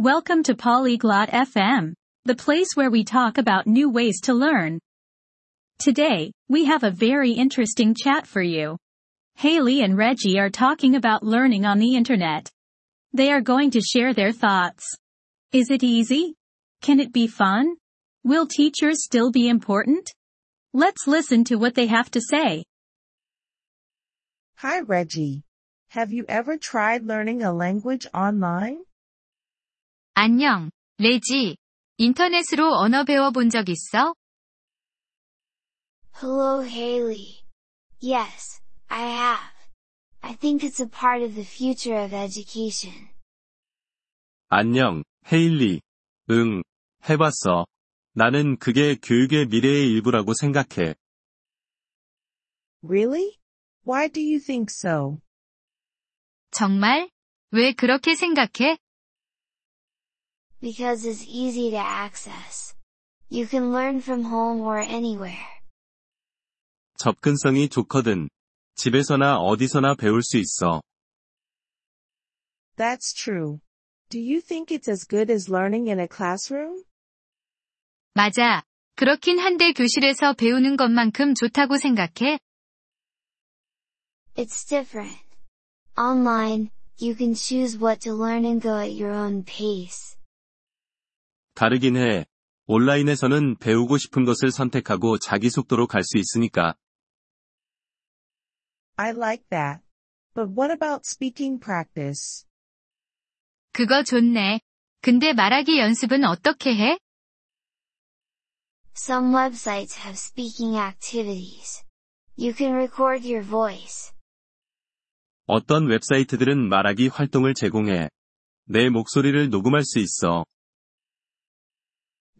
Welcome to Polyglot FM, the place where we talk about new ways to learn. Today, we have a very interesting chat for you. Haylee and Reggie are talking about learning on the internet. They are going to share their thoughts. Is it easy? Can it be fun? Will teachers still be important? Let's listen to what they have to say. Hi Reggie. Have you ever tried learning a language online? 안녕, 레지. 인터넷으로 언어 배워본 적 있어? Hello Haley. Yes, I have. I think it's a part of the future of education. 안녕, 헤일리. 응, 해봤어. 나는 그게 교육의 미래의 일부라고 생각해. Really? Why do you think so? 정말? 왜 그렇게 생각해? Because it's easy to access. You can learn from home or anywhere. 접근성이 좋거든. 집에서나 어디서나 배울 수 있어. That's true. Do you think it's as good as learning in a classroom? 맞아. 그렇긴 한데 교실에서 배우는 것만큼 좋다고 생각해? It's different. Online, you can choose what to learn and go at your own pace. 다르긴 해. 온라인에서는 배우고 싶은 것을 선택하고 자기 속도로 갈 수 있으니까. I like that. But what about speaking practice? 그거 좋네. 근데 말하기 연습은 어떻게 해? Some websites have speaking activities. You can record your voice. 어떤 웹사이트들은 말하기 활동을 제공해. 내 목소리를 녹음할 수 있어.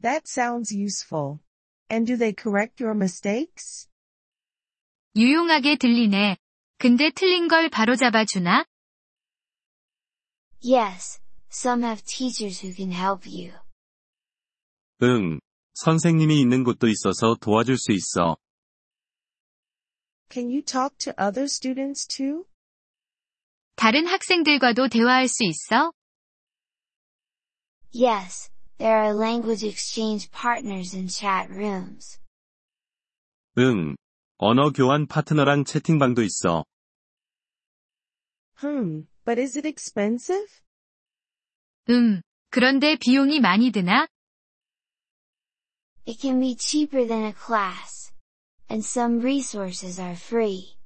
That sounds useful. And do they correct your mistakes? 유용하게 들리네. 근데 틀린 걸 바로잡아 주나? Yes, some have teachers who can help you. 응. 선생님이 있는 곳도 있어서 도와줄 수 있어. Can you talk to other students too? 다른 학생들과도 대화할 수 있어? Yes, there are language exchange partners in chat rooms. 응. 언어 교환 파트너랑 채팅방도 있어. Hmm, but is it expensive? 음. 그런데 비용이 많이 드나? It can be cheaper than a class. And some resources are free.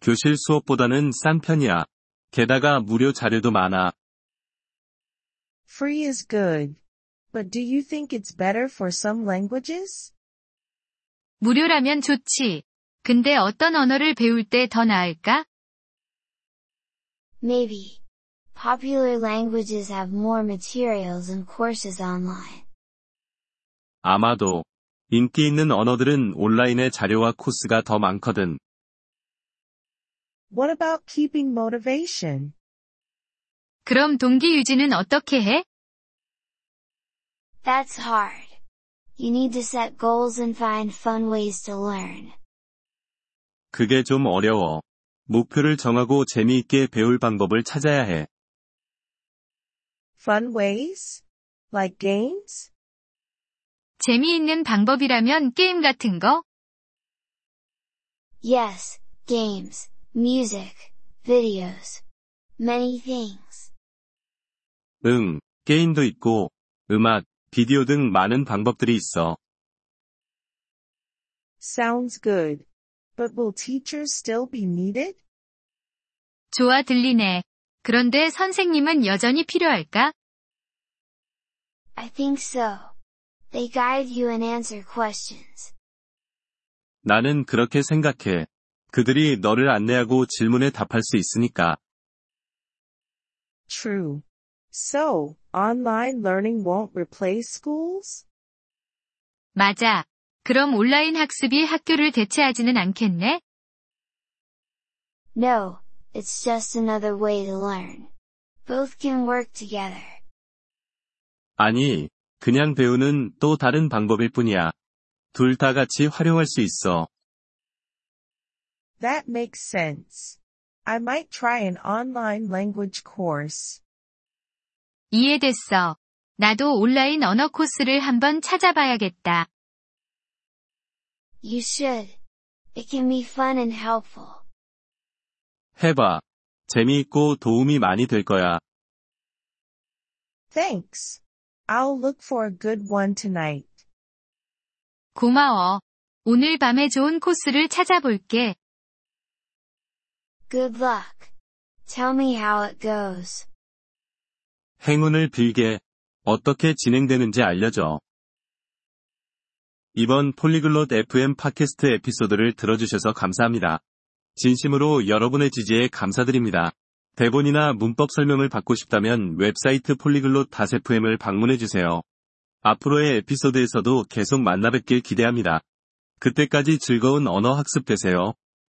교실 수업보다는 싼 편이야. 게다가 무료 자료도 많아. Free is good. But do you think it's better for some languages? 무료라면 좋지. 근데 어떤 언어를 배울 때 더 나을까? Maybe. Popular languages have more materials and courses online. 아마도. 인기 있는 언어들은 온라인의 자료와 코스가 더 많거든. What about keeping motivation? 그럼 동기 유지는 어떻게 해? That's hard. You need to set goals and find fun ways to learn. 그게 좀 어려워. 목표를 정하고 재미있게 배울 방법을 찾아야 해. Fun ways? Like games? 재미있는 방법이라면 게임 같은 거? Yes, games, music, videos. Many things. 응, 게임도 있고, 음악, 비디오 등 많은 방법들이 있어. Sounds good. But will teachers still be needed? 좋아 들리네. 그런데 선생님은 여전히 필요할까? I think so. They guide you and answer questions. 나는 그렇게 생각해. 그들이 너를 안내하고 질문에 답할 수 있으니까. True. So, online learning won't replace schools? 맞아. 그럼 온라인 학습이 학교를 대체하지는 않겠네? No, it's just another way to learn. Both can work together. 아니, 그냥 배우는 또 다른 방법일 뿐이야. 둘 다 같이 활용할 수 있어. That makes sense. I might try an online language course. 이해됐어. 나도 온라인 언어 코스를 한번 찾아봐야겠다. You should. It can be fun and helpful. 해봐. 재미있고 도움이 많이 될 거야. Thanks. I'll look for a good one tonight. 고마워. 오늘 밤에 좋은 코스를 찾아볼게. Good luck. Tell me how it goes. 행운을 빌게. 어떻게 진행되는지 알려줘. 이번 폴리글롯 FM 팟캐스트 에피소드를 들어주셔서 감사합니다. 진심으로 여러분의 지지에 감사드립니다. 대본이나 문법 설명을 받고 싶다면 웹사이트 폴리글롯 FM을 방문해주세요. 앞으로의 에피소드에서도 계속 만나뵙길 기대합니다. 그때까지 즐거운 언어 학습 되세요.